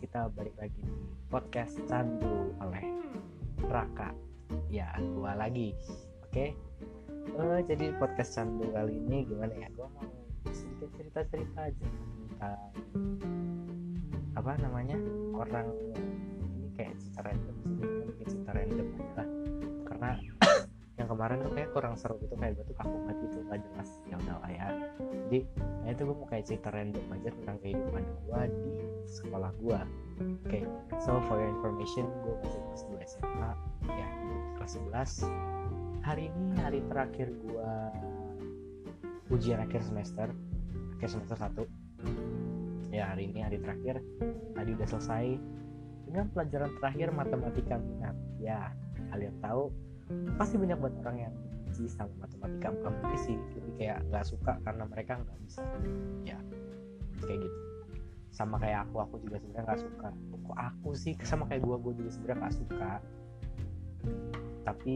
kita balik lagi di podcast Candu oleh Raka. Ya, gua lagi. Oke. Eh, jadi podcast Candu kali ini gimana ya? Gua mau sedikit cerita-cerita aja tentang apa namanya orang ini kayak cerita random sih, bikin cerita random aja lah. Yang kemarin tuh kayak kurang seru gitu kayak gue tuh kaku banget gitu nggak jelas. Ya udah lah ya. Jadi ya itu gue mau kayak cerita random aja tentang kehidupan gue di sekolah gue oke okay. so for your information gue masih kelas 2 SMA ya kelas 11 hari ini hari terakhir gue ujian akhir semester. Akhir semester 1 ya hari ini hari terakhir. Tadi udah selesai. Dengan pelajaran terakhir matematika minat. Ya kalian tahu pasti banyak banget orang yang benci sama matematika bukan benci sih. Lebih kayak nggak suka karena mereka nggak bisa. Ya kayak gitu. Sama kayak aku aku juga sebenarnya nggak suka. Kok aku sih? Sama kayak gue gue juga sebenarnya nggak suka. Tapi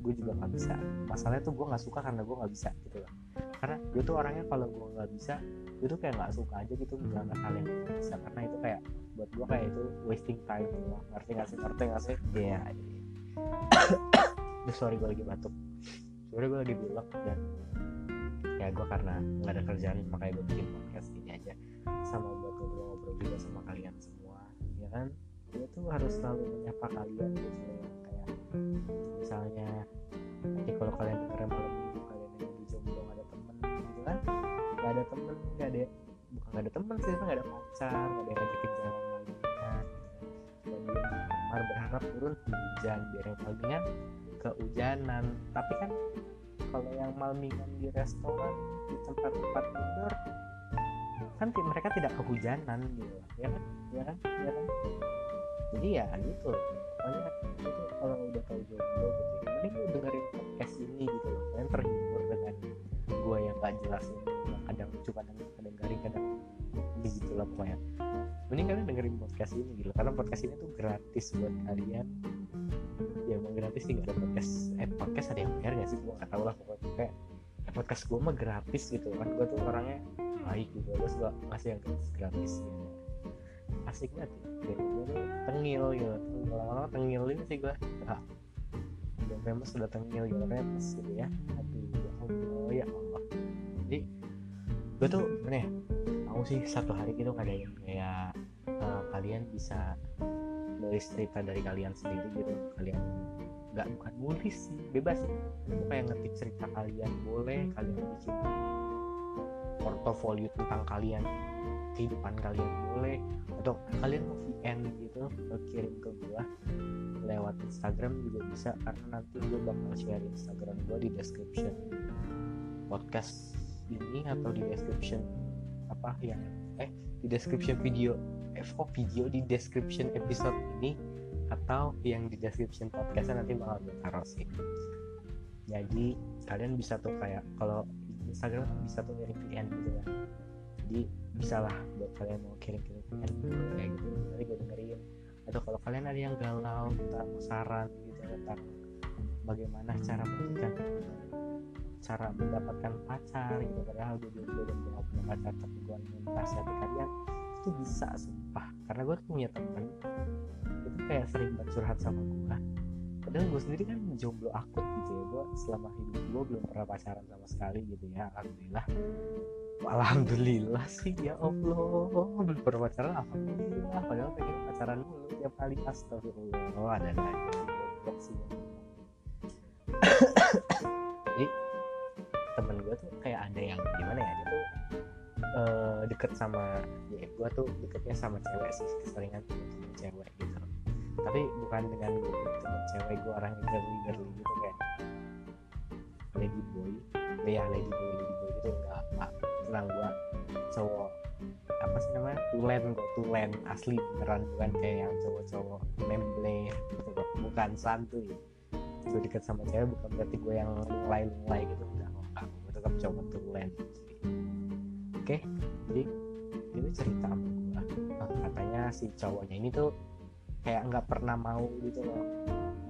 gue juga nggak bisa. Masalahnya tuh gue nggak suka karena gue nggak bisa gitu loh. Karena gue tuh orangnya kalau gue nggak bisa gue tuh kayak nggak suka aja gitu menjalankan hal yang gue bisa. Karena itu kayak buat gue kayak itu wasting time gitu loh. Ngerti nggak sih? Ngerti nggak sih? Iya. yeah. sorry gue lagi batuk. Sebenernya gue lagi bilang dan ya gue karena nggak ada kerjaan makanya gue bikin podcast ini aja. Sama buat ngobrol-ngobrol juga sama kalian semua ya kan? Gue tuh harus selalu menyapa kalian gitu kayak misalnya nanti kalau kalian dengerin malam minggu kalian yang lagi jomblo gak ada temen gitu kan? Gak ada temen gak ada bukan gak ada temen sih gak ada pacar gak ada yang ngajakin jalan malingan gitu kan? Dan dia kamar berharap turun hujan biar yang malingan kehujanan. Tapi kan kalau yang malmingan di restoran di tempat-tempat indoor kan mereka tidak kehujanan gitu. Ya kan? Ya kan? Ya kan? Jadi ya gitu. Pokoknya itu kalau udah tahu jomblo gitu. Ya mending lu dengerin podcast ini gitu loh. Kalian terhibur dengan gue yang gak jelas ini. Yang kadang lucu kadang kadang garing kadang begitu lah pokoknya. Mending kalian dengerin podcast ini gitu karena podcast ini tuh gratis buat kalian gratis sih gak ada podcast. Eh podcast ada yang bayar gak sih? Gue gak tau lah pokoknya. Kayak ya podcast gue mah gratis gitu kan. Gue tuh orangnya baik juga gue suka ngasih yang gratis. Gratis gitu asik banget ya gue tuh tengil gitu. Lama-lama tengil ini sih gue gak udah famous udah tengil gitu famous gitu ya. Aduh ya Allah. Ya Allah jadi gue tuh nih mau sih satu hari gitu ngadain kayak uh, kalian bisa nulis cerita dari kalian sendiri gitu. Kalian nggak bukan nulis sih bebas. Mau kayak ngetik cerita kalian boleh kalian bikin portofolio tentang kalian kehidupan kalian boleh. Atau kalian mau VN gitu kirim ke gua lewat Instagram juga bisa karena nanti gue bakal share Instagram gue di description podcast ini atau di description apa yang eh di description video eh oh video di description episode ini atau yang di description podcastnya nanti bakal gue taruh sih. Jadi kalian bisa tuh kayak kalau Instagram bisa tuh ngirim VN gitu kan. Jadi bisa lah buat kalian mau kirim-kirim VN gitu, kayak gitu. Nanti gue dengerin. Atau kalau kalian ada yang galau tentang saran gitu tentang bagaimana cara memberikan cara mendapatkan pacar gitu. Padahal gue gue gak punya pacar tapi gue menasihati kalian itu bisa sumpah. Karena gue tuh punya temen itu kayak sering curhat sama gue padahal gue sendiri kan jomblo akut gitu ya. Gue selama hidup gue belum pernah pacaran sama sekali gitu ya. Alhamdulillah. Alhamdulillah sih ya allah. Belum pernah pacaran alhamdulillah. Padahal pengen pacaran dulu tiap kali. Astagfirullah oh ada sih. Jadi temen gue tuh kayak ada yang gimana ya dia tuh uh, deket sama ya gue tuh deketnya sama cewek sih keseringan temen cewek gitu. Tapi bukan dengan gue temen cewek gue orang yang girly girly gitu kayak lady boy. Ya lady boy lady boy gitu enggak enggak tenang gue cowok apa sih namanya? Tulen kok tulen asli beneran bukan kayak yang cowok-cowok memble gitu kok bukan santuy. Gue deket sama cewek bukan berarti gue yang lunglai lunglai gitu enggak enggak. Gue tetap cowok tulen. Oke jadi ini cerita sama gue katanya si cowoknya ini tuh kayak nggak pernah mau gitu loh.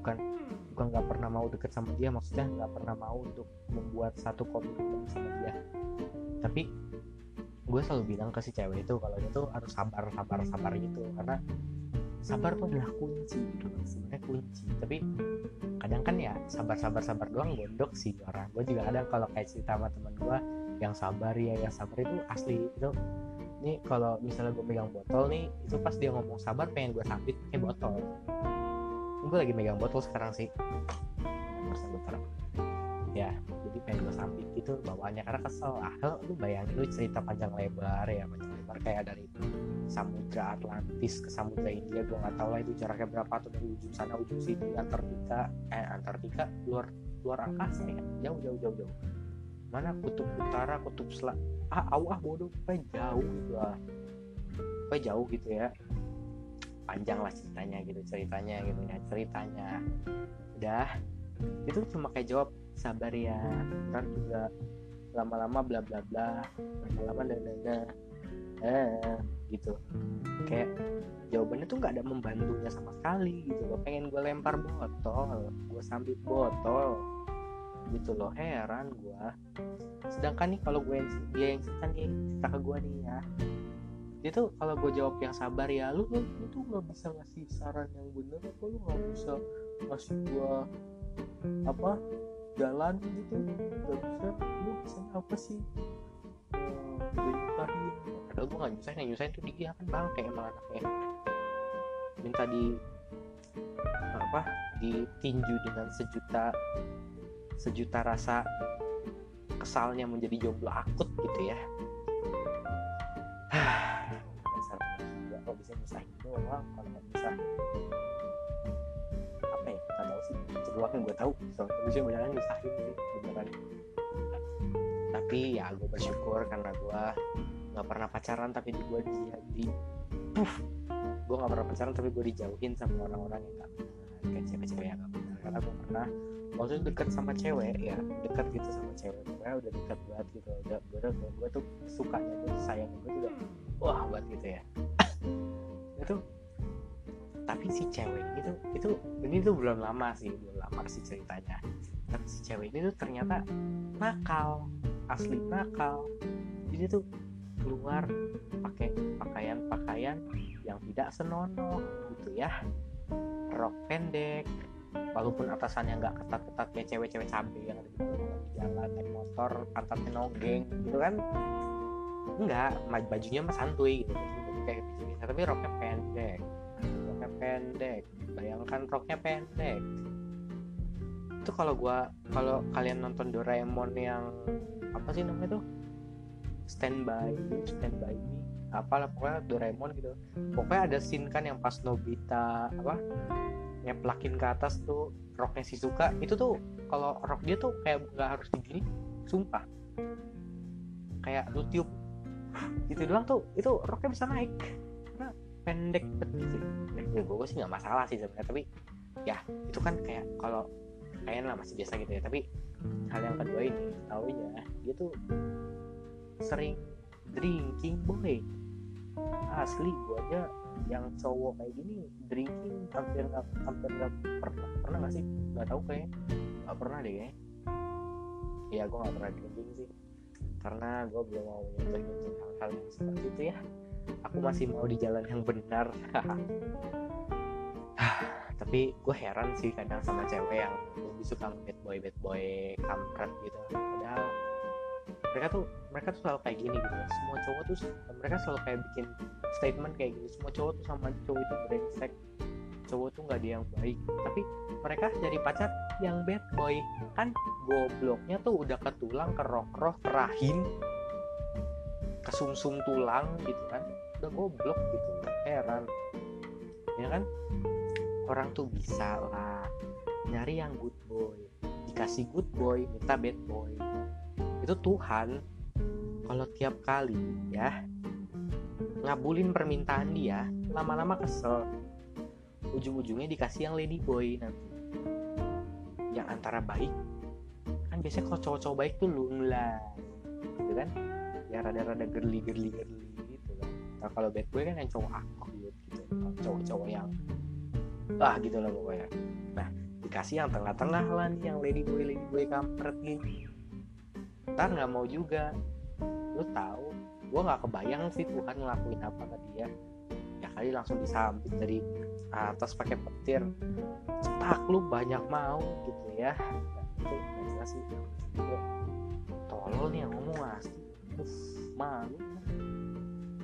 Bukan bukan nggak pernah mau deket sama dia maksudnya nggak pernah mau untuk membuat satu komitmen sama dia. Tapi gue selalu bilang ke si cewek itu kalau dia tuh harus sabar sabar sabar gitu. Karena sabar tuh adalah kunci gitu sebenarnya kunci. Tapi kadang kan ya sabar sabar sabar doang gondok sih orang gue juga kadang kalau kayak cerita sama teman gue yang sabar ya yang sabar itu asli. Itu nih kalau misalnya gue megang botol nih itu pas dia ngomong sabar pengen gue sambit pakai botol. Gue lagi megang botol sekarang sih. Ya jadi pengen gue sambit gitu bawaannya karena kesel. Ah lu bayangin lu cerita panjang lebar ya panjang lebar. Kayak dari samudra Atlantis ke samudra India gue nggak tahu lah itu jaraknya berapa tuh dari ujung sana ujung sini Antartika eh Antartika luar luar angkasa ya. Jauh jauh jauh jauh mana kutub utara kutub selatan ah awah bodoh. Apa jauh gitu lah. Apa jauh gitu ya. Panjang lah ceritanya gitu ceritanya gitu ya ceritanya. Udah. Itu cuma kayak jawab sabar ya ntar juga lama-lama bla bla bla lama-lama dan dan eh gitu. Kayak jawabannya tuh nggak ada membantunya sama sekali gitu loh. Pengen gue lempar botol gue sambit botol gitu loh. Heran gue sedangkan nih kalau gue yang dia yang cerita nih cerita ke gue nih ya. Dia tuh kalau gue jawab yang sabar ya lu lu, lu tuh nggak bisa ngasih saran yang bener apa lu nggak bisa ngasih gue apa jalan gitu. Nggak bisa lu bisa apa sih? Gue nyusahin. Padahal gue nggak nyusahin yang nyusahin tuh dia kan bang kayak emang anaknya. Minta di apa ditinju dengan sejuta sejuta rasa kesalnya menjadi jomblo akut gitu ya. Dasar juga kok bisa nyusahin doang kalau nggak bisa apa ya nggak tahu sih. Doang yang gue tahu soalnya bisa banyak nyusahin sih beneran. Tapi ya gue bersyukur karena gue nggak pernah pacaran tapi di gue di, di puff gue nggak pernah pacaran tapi gue dijauhin sama orang-orang yang gak kayak cewek-cewek yang gak benar. Karena gue pernah waktu itu deket sama cewek ya. Deket gitu sama cewek. Gue udah deket banget gitu. Udah gue udah gue tuh sukanya tuh sayang gue tuh wah banget gitu ya. Itu tapi si cewek ini tuh itu ini tuh belum lama sih belum lama sih ceritanya. Tapi si cewek ini tuh ternyata nakal asli nakal. Jadi tuh keluar pakai pakaian-pakaian yang tidak senonoh gitu ya. Rok pendek walaupun atasannya nggak ketat-ketat kayak cewek-cewek cabai yang ada di jalan naik motor pantatnya nogeng gitu kan? Enggak bajunya mah santuy gitu. Kayak biasa tapi roknya pendek roknya pendek. Bayangkan roknya pendek. Itu kalau gua kalau kalian nonton Doraemon yang apa sih namanya tuh? Standby standby ini apalah pokoknya Doraemon gitu. Pokoknya ada scene kan yang pas Nobita apa ngeplakin ke atas tuh roknya si suka itu tuh kalau rok dia tuh kayak nggak harus digini sumpah. Kayak lu tiup. Gitu doang tuh itu roknya bisa naik. Karena pendek betul sih. Ya gue sih nggak masalah sih sebenarnya tapi ya itu kan kayak kalau kayaknya lah masih biasa gitu ya. Tapi hal yang kedua ini tahu ya dia tuh sering drinking boy. Asli gue aja yang cowok kayak gini drinking hampir nggak hampir nggak pernah pernah nggak sih? Nggak tahu kayak nggak pernah deh kayak ya gue nggak pernah drinking sih. Karena gue belum mau nyentuh nyentuh hal-hal yang seperti itu ya. Aku masih mau di jalan yang benar. Tapi gue heran sih kadang sama cewek yang lebih suka bad boy bad boy kampret gitu. Padahal mereka tuh mereka tuh selalu kayak gini gitu semua cowok tuh mereka selalu kayak bikin statement kayak gini. Semua cowok tuh sama cowok itu brengsek. Cowok tuh nggak ada yang baik. Tapi mereka jadi pacar yang bad boy. Kan gobloknya tuh udah ke tulang ke roh-roh ke rahim ke sumsum tulang gitu kan. Udah goblok gitu heran. Ya kan? Orang tuh bisa lah nyari yang good boy. Dikasih good boy minta bad boy itu Tuhan. Kalau tiap kali ya ngabulin permintaan dia lama-lama kesel. Ujung-ujungnya dikasih yang lady boy nanti. Yang antara baik kan biasanya kalau cowok-cowok baik tuh lunglai gitu kan? Ya rada-rada gerli gerli gerli gitu kan? Nah kalau bad boy kan yang cowok aku gitu. Cowok-cowok yang ah gitu lah pokoknya. Nah dikasih yang tengah-tengah lah nih yang lady boy lady boy kampret gini ntar nggak mau juga. Lu tahu gue nggak kebayang sih Tuhan ngelakuin apa ke dia. Ya kali langsung disambit dari atas pakai petir. Cetak lu banyak mau gitu ya. Tolol nih yang ngomong asli malu.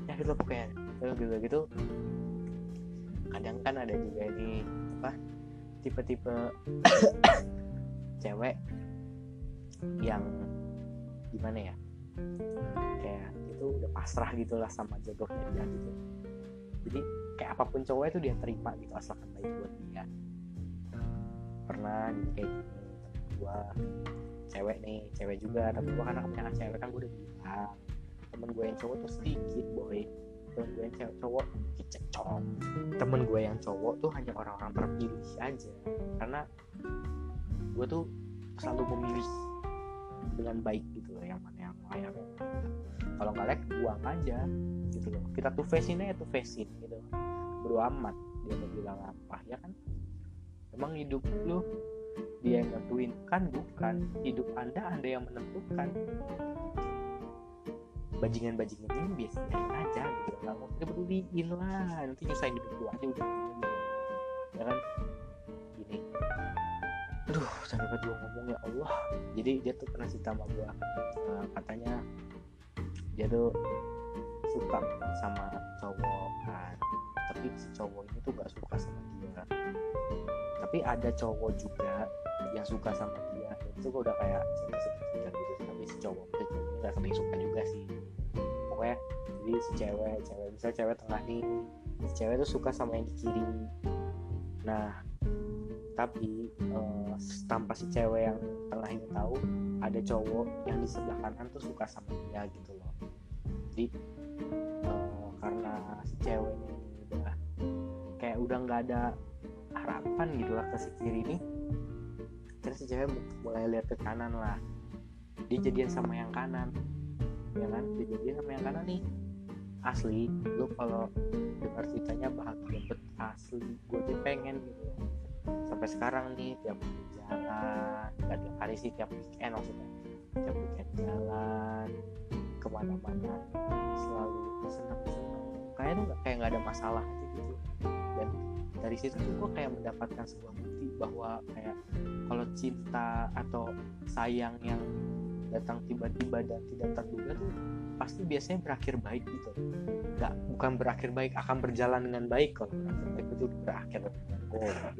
Ya gitu pokoknya. Gitu gitu. Kadang kan ada juga ini apa tipe-tipe cewek yang gimana ya? Kayak itu udah pasrah gitulah sama jodohnya dia gitu. Jadi kayak apa pun cowok itu dia terima gitu asalkan baik buat dia. Pernah gitu kayak gini gua cewek nih cewek juga. Tapi gua karena kebanyakan cewek kan gua udah bilang temen gue yang cowok tuh sedikit boy. Temen gue yang cewek cowok kicek cowok temen gue yang cowok tuh hanya orang-orang terpilih aja. Karena gue tuh selalu memilih dengan baik gitu loh yang mana yang layak. Kalau nggak like buang aja gitu loh. Kita tuh facein aja tuh facein gitu. Berdua amat dia mau bilang apa ya kan? Emang hidup lu dia yang nentuin? Kan bukan. Hidup anda anda yang menentukan. Bajingan-bajingan ini biasanya aja gitu. Nggak mau kita peduliin lah. Nanti nyusahin hidup lu aja udah. Ya kan aduh sampai kedua ngomong ya Allah. Jadi dia tuh pernah cerita sama gua. Uh, katanya dia tuh suka sama cowok kan. Tapi si cowok ini tuh gak suka sama dia. Tapi ada cowok juga yang suka sama dia. Itu gua udah kayak cinta segitiga gitu tapi si cowok si cowok ini gak sering suka juga sih. Pokoknya jadi si cewek cewek misal cewek tengah nih si cewek tuh suka sama yang di kiri. Nah tapi uh, tanpa si cewek yang tengah ini tahu ada cowok yang di sebelah kanan tuh suka sama dia gitu loh. Jadi uh, karena si ceweknya ini udah kayak udah nggak ada harapan gitu lah ke si kiri ini terus si cewek mulai lihat ke kanan lah. Dia jadian sama yang kanan ya kan? Dia jadian sama yang kanan nih. Asli lu kalau dengar ceritanya bahagia asli. Gue tuh pengen gitu sampai sekarang nih tiap jalan. Nggak tiap hari sih tiap weekend maksudnya. Tiap weekend jalan ke mana-mana. Selalu senang senang kayak nggak kayak nggak ada masalah aja gitu. Dan dari situ tuh gue kayak mendapatkan sebuah bukti bahwa kayak kalau cinta atau sayang yang datang tiba-tiba dan tidak terduga tuh pasti biasanya berakhir baik gitu. Nggak bukan berakhir baik akan berjalan dengan baik kalau berakhir baik itu berakhir dengan goblok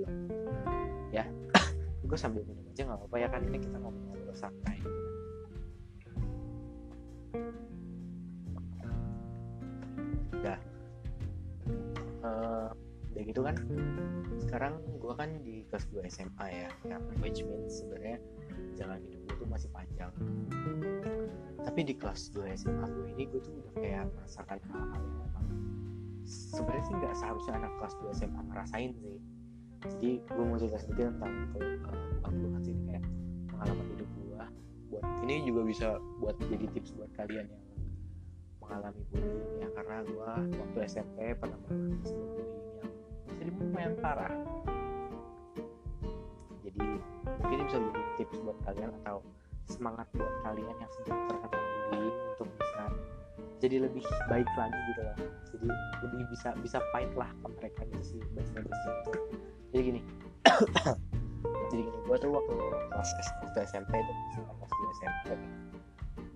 ya. Gue sambil minum aja nggak apa-apa ya kan ini kita ngomong-ngomong santai ya. Uh, udah gitu kan. Sekarang gue kan di kelas 2 SMA ya yang which means sebenarnya jalan hidup gue tuh masih panjang. Tapi di kelas 2 SMA gue ini gue tuh udah kayak merasakan hal-hal yang memang sebenarnya sih nggak seharusnya anak kelas 2 SMA ngerasain sih. Jadi gue mau cerita sedikit tentang kalau uh, kan sini kayak pengalaman hidup gue buat ini juga bisa buat jadi tips buat kalian yang mengalami bullying ya karena gue waktu SMP pernah mengalami bullying yang jadi lumayan parah. Jadi mungkin bisa jadi tips buat kalian atau semangat buat kalian yang sedang terkena bullying untuk bisa jadi lebih baik lagi gitu loh. Jadi lebih bisa bisa fight lah ke mereka gitu sih bajingan itu jadi gini. Jadi gini gue tuh waktu kelas waktu SMP dan kelas di SMP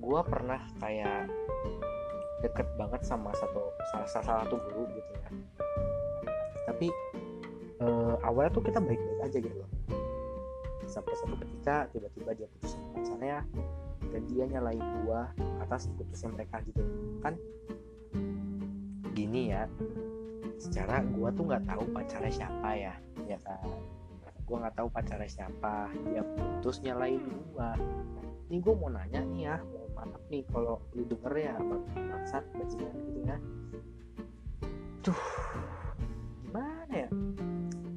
gue pernah kayak deket banget sama satu salah, salah satu guru gitu ya. Tapi uh, awalnya tuh kita baik-baik aja gitu loh. Sampai satu ketika tiba-tiba dia putus sama pacarnya dan dia nyalain gua atas putusnya mereka gitu. Kan gini ya secara gua tuh nggak tahu pacarnya siapa ya ya kan? Gua nggak tahu pacarnya siapa dia putus nyalain gua. Ini gua mau nanya nih ya mau maaf nih kalau lu denger ya bangsat bajingan gitu ya. Tuh gimana ya?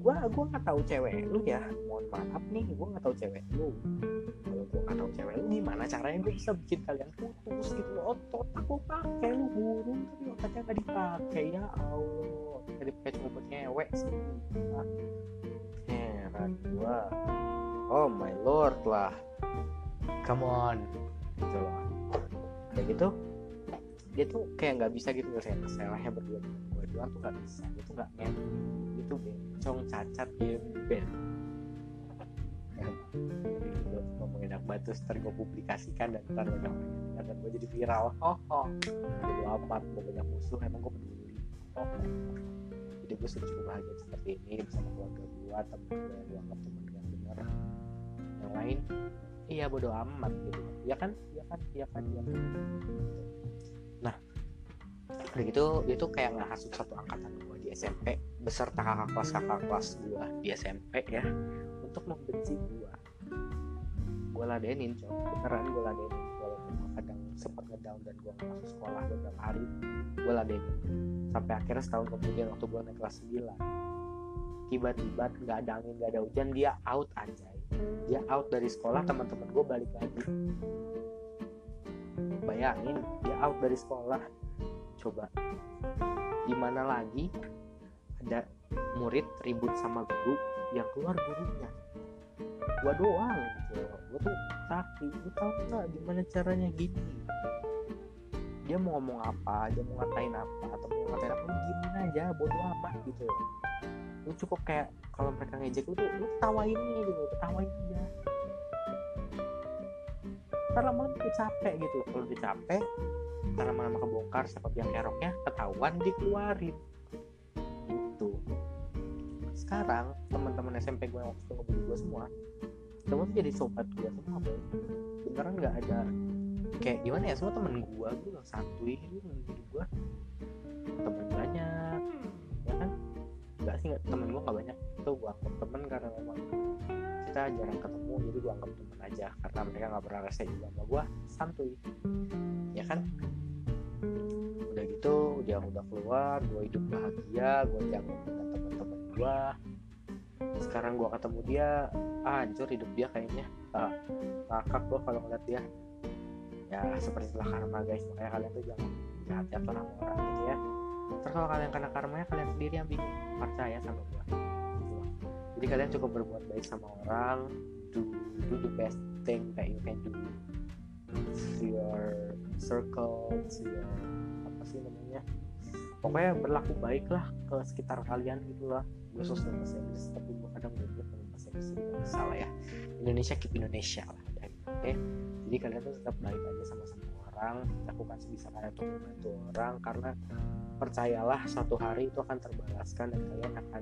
Gua gua nggak tahu cewek lu ya mohon maaf nih gua nggak tahu cewek lu tahu cewek lu gimana caranya gue bisa bikin kalian putus gitu? Otot aku pakai lu burung tapi otaknya nggak dipakai ya allah. Tadi pakai cuma buat ngewek sih. Heran gua. Oh my lord lah. Come on. Gitu loh udah gitu dia tuh kayak nggak bisa gitu saya masalahnya berdua gue doang tuh nggak bisa. Dia tuh nggak ngen dia tuh bencong cacat gembel. ya, ngomongin anak batu ntar gue publikasikan dan ntar banyak orang dan gue jadi viral. Oh oh. Jadi amat gue banyak musuh emang gue peduli. Oh jadi gue sudah cukup bahagia seperti ini bersama keluarga gue temen gue yang gue anggap temen yang benar. Yang lain iya bodo amat gitu. Ya kan? Ya kan? Ya kan? Ya kan? Nah udah gitu dia tuh kayak ngehasut satu angkatan gue di SMP beserta kakak kelas kakak kelas gue di SMP ya untuk membenci gue gue ladenin cok beneran gue ladenin walaupun gue kadang sempat ngedown dan gue nggak masuk sekolah beberapa hari gue ladenin. Sampai akhirnya setahun kemudian waktu gue naik kelas 9 tiba-tiba nggak ada angin nggak ada hujan dia out anjay. Dia out dari sekolah teman-teman gue balik lagi. Bayangin dia out dari sekolah. Coba gimana lagi ada murid ribut sama guru yang keluar gurunya gua doang gitu. Gua tuh sakit lu tau nggak gimana caranya gini dia mau ngomong apa dia mau ngatain apa atau mau ngatain apa lu gimana aja bodo amat gitu. Lu cukup kayak kalau mereka ngejek lu tuh lu ketawain gitu. Ketawain aja ntar lama-lama tuh capek gitu. Kalau udah capek ntar lama-lama kebongkar siapa yang keroknya ketahuan dikeluarin. Gitu. Sekarang teman-teman SMP gue yang waktu ngebully gue semua semua tuh jadi sobat gue semua boy beneran nggak ada kayak gimana ya semua temen gue gue yang santuy gitu gitu gue temen banyak ya kan? Nggak sih temen gue nggak banyak. Itu gue anggap temen karena memang kita jarang ketemu jadi gue anggap temen aja karena mereka nggak pernah rasa juga sama gue santuy ya kan? Udah gitu dia udah keluar gue hidup bahagia gue jago dengan teman-teman gue sekarang gue ketemu dia ah, hancur hidup dia kayaknya. Ah, ngakak gue kalau ngeliat dia. Ya seperti itulah karma guys. Makanya kalian tuh jangan jahat jahat sama orang gitu ya. Terus kalau kalian kena karmanya kalian sendiri yang bingung percaya sama gue jadi kalian cukup berbuat baik sama orang. Do do the best thing that you can do. To your circle to your pokoknya berlaku baik lah ke sekitar kalian gitu lah. Gue sosok bahasa Inggris tapi gue kadang gue juga bahasa Inggris salah ya. Indonesia keep Indonesia lah. Oke. Okay? jadi kalian tuh tetap baik aja sama sama orang. Lakukan sebisa kalian untuk membantu orang karena percayalah satu hari itu akan terbalaskan dan kalian akan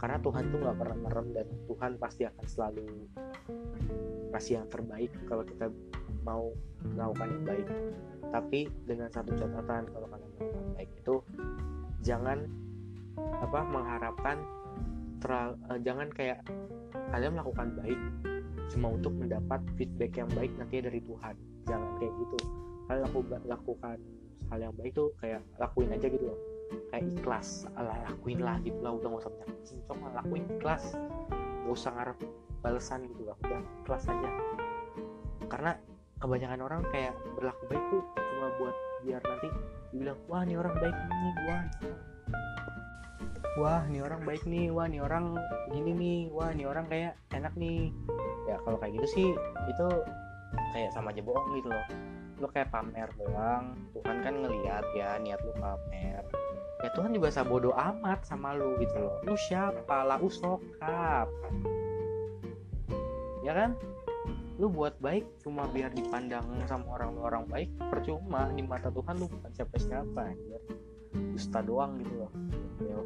karena Tuhan tuh nggak pernah merem dan Tuhan pasti akan selalu kasih yang terbaik kalau kita mau melakukan yang baik. Tapi dengan satu catatan kalau kalian melakukan baik itu jangan apa mengharapkan teral, uh, jangan kayak kalian melakukan baik cuma untuk mendapat feedback yang baik nanti dari Tuhan. Jangan kayak gitu. Kalian laku, lakukan hal yang baik tuh kayak lakuin aja gitu loh. Kayak ikhlas. Lah lakuin lah gitu lah. Udah gak usah banyak cincong lah. Lakuin ikhlas. Gak usah ngarep balasan gitu lah. Udah ikhlas aja. Karena kebanyakan orang kayak berlaku baik tuh cuma buat biar nanti dibilang wah ini orang baik nih wah. Wah ini orang baik nih wah ini orang gini nih wah ini orang kayak enak nih. Ya kalau kayak gitu sih itu kayak sama aja bohong gitu loh. Lu kayak pamer doang Tuhan kan ngeliat ya niat lu pamer. Ya Tuhan juga sabodo amat sama lu gitu loh. Lu siapa? Lah usokap ya kan lu buat baik cuma biar dipandang sama orang-orang baik percuma. Di mata Tuhan lu bukan siapa-siapa anjir. Dusta doang gitu loh. Ya.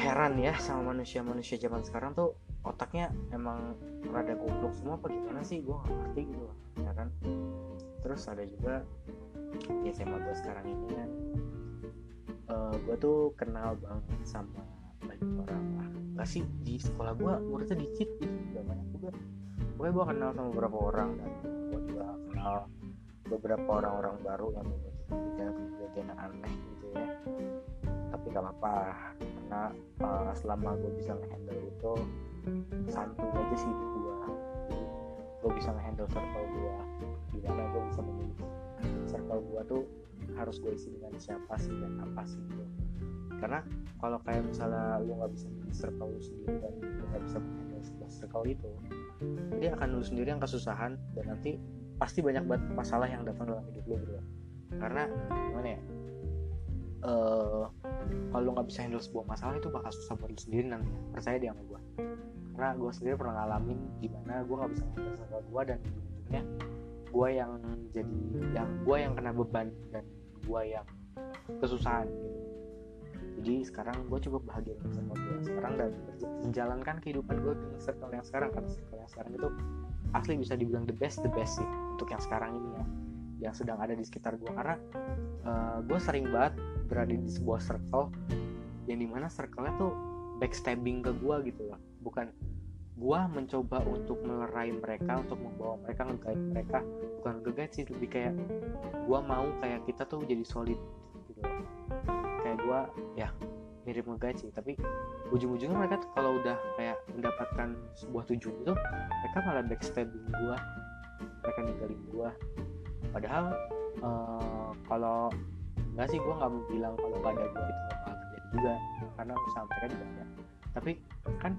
heran ya sama manusia-manusia zaman sekarang tuh otaknya emang rada goblok semua apa gimana sih? Gue gak ngerti gitu loh ya kan? Terus ada juga di SMA gue sekarang ini kan uh, gue tuh kenal banget sama banyak orang. Lah gak sih di sekolah gue muridnya dikit gitu gak banyak juga pokoknya gue kenal sama beberapa orang dan gue juga kenal beberapa orang-orang baru yang memiliki kegiatan-kegiatan aneh gitu ya. Tapi gak apa-apa karena uh, selama gue bisa ngehandle itu santuy aja sih gue jadi gue bisa ngehandle circle gue gimana gue bisa memilih circle gue tuh harus gue isi dengan siapa sih dan apa sih gitu. Karena kalau kayak misalnya lu nggak bisa memilih circle lu sendiri dan lu nggak bisa circle itu. Dia akan lu sendiri yang kesusahan dan nanti pasti banyak banget masalah yang datang dalam hidup lo gitu karena gimana ya uh, kalau nggak bisa handle sebuah masalah itu bakal susah buat sendiri nanti. Percaya dia sama gue karena gue sendiri pernah ngalamin gimana gue nggak bisa handle masalah gue dan ujung-ujungnya gue yang jadi yang gue yang kena beban dan gue yang kesusahan gitu jadi sekarang gue cukup bahagia dengan circle gue sekarang dan menjalankan kehidupan gue dengan circle yang sekarang karena circle yang sekarang itu asli bisa dibilang the best the best sih untuk yang sekarang ini ya yang sedang ada di sekitar gue karena uh, eh, gue sering banget berada di sebuah circle yang di mana circle-nya tuh backstabbing ke gue gitu loh. Bukan gue mencoba untuk melerai mereka untuk membawa mereka ngeguide mereka. Bukan ngeguide sih lebih kayak gue mau kayak kita tuh jadi solid gitu loh gue ya. mirip sih tapi ujung-ujungnya mereka tuh kalau udah kayak mendapatkan sebuah tujuan itu mereka malah backstabbing gue mereka ninggalin gue padahal uh, kalau nggak sih gue nggak mau bilang kalau gak ada gue itu bakal terjadi juga karena usaha mereka juga ada. Tapi kan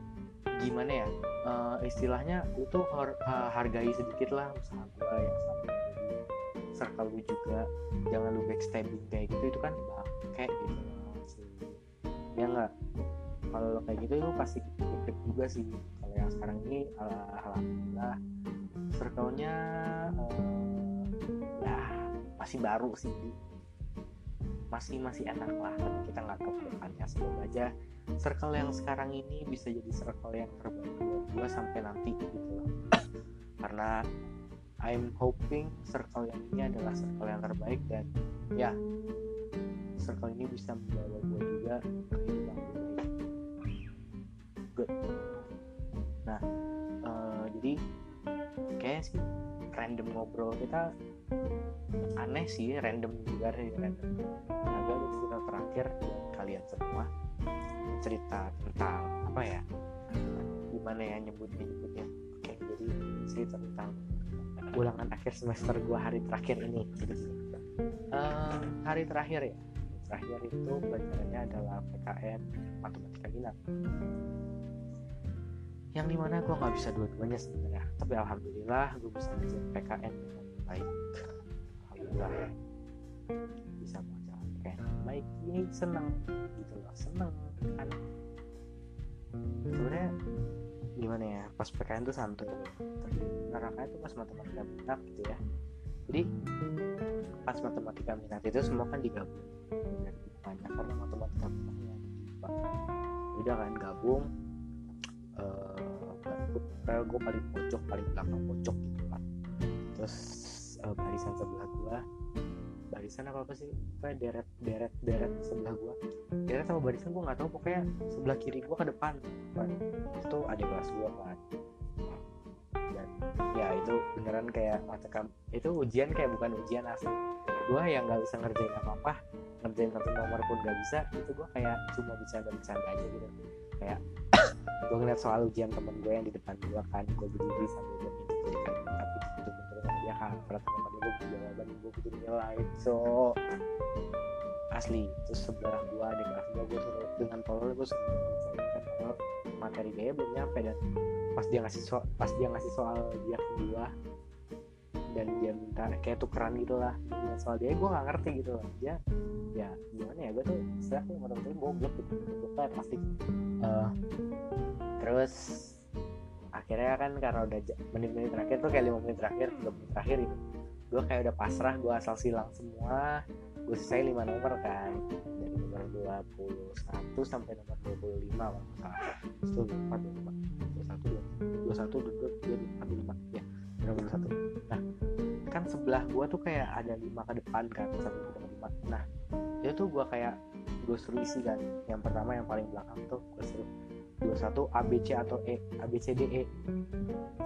gimana ya uh, istilahnya lu tuh har uh, hargai sedikit lah usaha gue yang sama jadi circle lu juga jangan lu backstabbing kayak gitu itu kan kayak gitu ya nggak. Kalau kayak gitu lu pasti dikit juga sih. Kalau yang sekarang ini alhamdulillah. Circle-nya uh, ya masih baru sih. Masih masih enak lah. Tapi kita nggak tahu depannya. Semoga aja circle yang sekarang ini bisa jadi circle yang terbaik buat gue sampai nanti gitu loh. Karena I'm hoping circle yang ini adalah circle yang terbaik dan ya circle ini bisa membawa gue lebih baik good. Nah uh, jadi kayak sih random ngobrol kita aneh sih random juga random. Agak cerita terakhir kalian semua cerita tentang apa ya? Gimana ya nyebutnya nyebutnya? Oke jadi cerita tentang ulangan akhir semester gua hari terakhir ini. Jadi um, hari terakhir ya terakhir itu pelajarannya adalah PKN matematika minat yang di mana gue nggak bisa dua-duanya sebenarnya tapi alhamdulillah gue bisa ngajar PKN dengan baik. Alhamdulillah bisa mengajar PKN baik. Ini seneng gitu loh seneng kan? Sebenarnya gimana ya pas PKN tuh santuy. Tapi nerakanya tuh pas matematika minat gitu ya jadi pas matematika minat itu semua kan digabung. Banyak karena matematika minatnya udah kan gabung uh, gue paling pojok paling belakang pojok gitu kan terus uh, barisan sebelah gue barisan apa apa sih? Kayak deret deret deret sebelah gua. Deret sama barisan gua nggak tahu pokoknya sebelah kiri gua ke depan kan itu ada kelas gua kan ya itu beneran kayak mata kam itu ujian kayak bukan ujian asli. Gua yang nggak bisa ngerjain apa apa ngerjain satu nomor pun nggak bisa itu gua kayak cuma bercanda bercanda aja gitu. Kayak gue ngeliat soal ujian temen gue yang di depan gue kan gue berdiri sambil gue tapi itu bener dia kan berat temen gue jawaban gue butuh nilai so. Asli terus sebelah gue di kelas gue gue suruh dengan tolol gue suruh materi dia belum nyampe dan pas dia ngasih soal pas dia ngasih soal dia ke gua dan dia minta kayak tukeran gitu lah dia soal dia gue gak ngerti gitu loh dia ya gimana ya gue tuh setelah tuh temen-temen goblok gitu gue kayak pasti uh, terus akhirnya kan karena udah menit-menit terakhir tuh kayak lima menit terakhir tiga menit terakhir gitu gue kayak udah pasrah gue asal silang semua gue selesai lima nomor kan dari nomor 21 sampai nomor 25 puluh lima lah, tuh empat. 21 22 23 24 ya benar-benar satu. Nah kan sebelah gua tuh kayak ada lima ke depan kan satu ke lima nah itu tuh gua kayak gua suruh isi kan. Yang pertama yang paling belakang tuh gua suruh 21 ABC atau E ABC D E.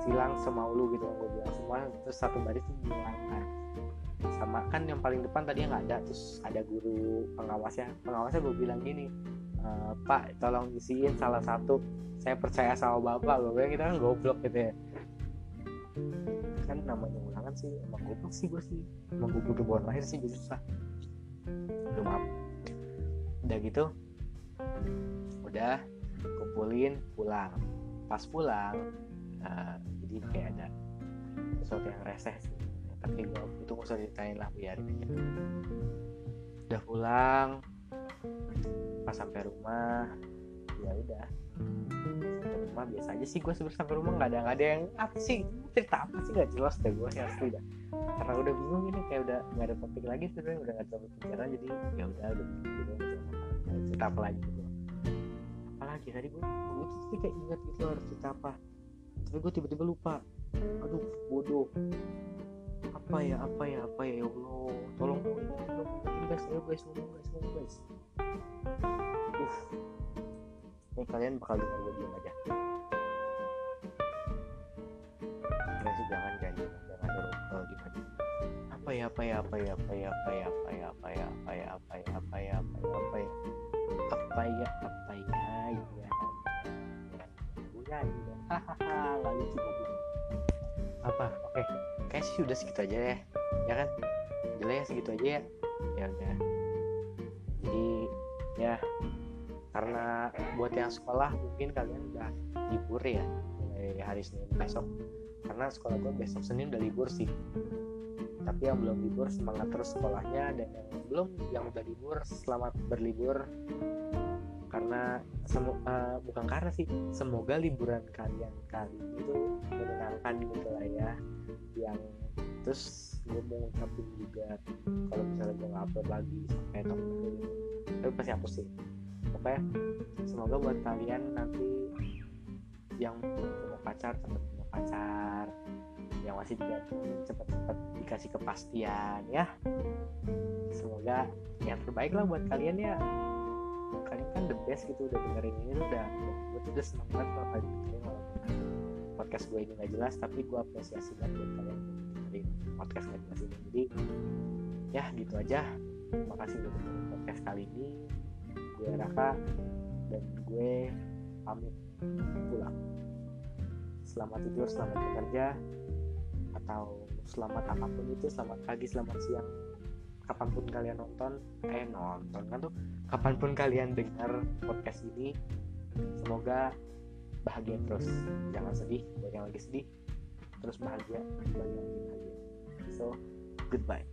Silang semau lu gitu gua bilang. Semua terus satu baris tuh dilanggar sama kan yang paling depan tadi nggak ada terus ada guru pengawasnya. Pengawasnya gue bilang gini e, Pak tolong isiin salah satu. Saya percaya sama bapak gue bilang kita kan goblok gitu ya. Kan namanya ulangan sih emang goblok sih gue sih. Emang butuh buat lahir sih gue susah. Udah maaf. Udah gitu udah kumpulin pulang. Pas pulang uh, jadi kayak ada sesuatu yang reseh sih. Tapi gue itu gak usah ceritain lah biar udah pulang pas sampai rumah ya udah. Sampai rumah biasa aja sih gue sebelum sampai rumah nggak ada nggak ada yang apa sih? Cerita apa sih? Nggak jelas deh gue ya asli dah. Karena udah bingung ini kayak udah nggak ada topik lagi sebenarnya udah nggak ada pembicaraan jadi ya udah udah bingung cerita apa lagi gitu. Apalagi tadi gue gue tuh kayak ingat gitu harus cerita apa. Tapi gue tiba-tiba lupa. Aduh bodoh apa ya apa ya apa ya ya Allah tolong guys ayo guys ngomong guys ngomong guys uh ini kalian bakal dengar gue diam aja Enggak sih jangan jangan jangan kalau diam aja apa ya apa ya apa ya apa ya apa ya apa ya apa ya apa ya apa ya apa ya apa ya apa ya apa ya apa ya ya ya hahaha lalu sih apa? Oke. Kayak sih udah segitu aja ya ya kan? Jelas ya segitu aja ya. Ya udah. Jadi ya karena buat yang sekolah mungkin kalian udah libur ya mulai hari Senin besok. Karena sekolah gue besok Senin udah libur sih. Tapi yang belum libur semangat terus sekolahnya. Dan yang belum yang udah libur selamat berlibur karena semu uh, bukan karena sih semoga liburan kalian kali itu menyenangkan gitu lah ya. Yang terus gue mau ngucapin juga kalau misalnya gue nggak upload lagi sampai tahun depan tapi pasti hapus sih. Pokoknya semoga buat kalian nanti yang punya pacar cepet punya pacar. Yang masih tidak cepet-cepet dikasih kepastian ya. Semoga yang terbaik lah buat kalian ya kalian kan the best gitu udah dengerin ini udah gue tuh udah seneng banget kalau kalian dengerin walaupun podcast gue ini gak jelas tapi gue apresiasi banget buat kalian dengerin podcast gak jelas ini. Jadi ya gitu aja. Terima kasih udah dengerin podcast kali ini. Gue Raka dan gue pamit pulang selamat tidur selamat bekerja atau selamat apa pun itu selamat pagi selamat siang. Kapan pun kalian nonton eh nonton kan tuh kapan pun kalian dengar podcast ini semoga bahagia terus. Jangan sedih buat lagi sedih terus bahagia bagi yang lagi bahagia. So goodbye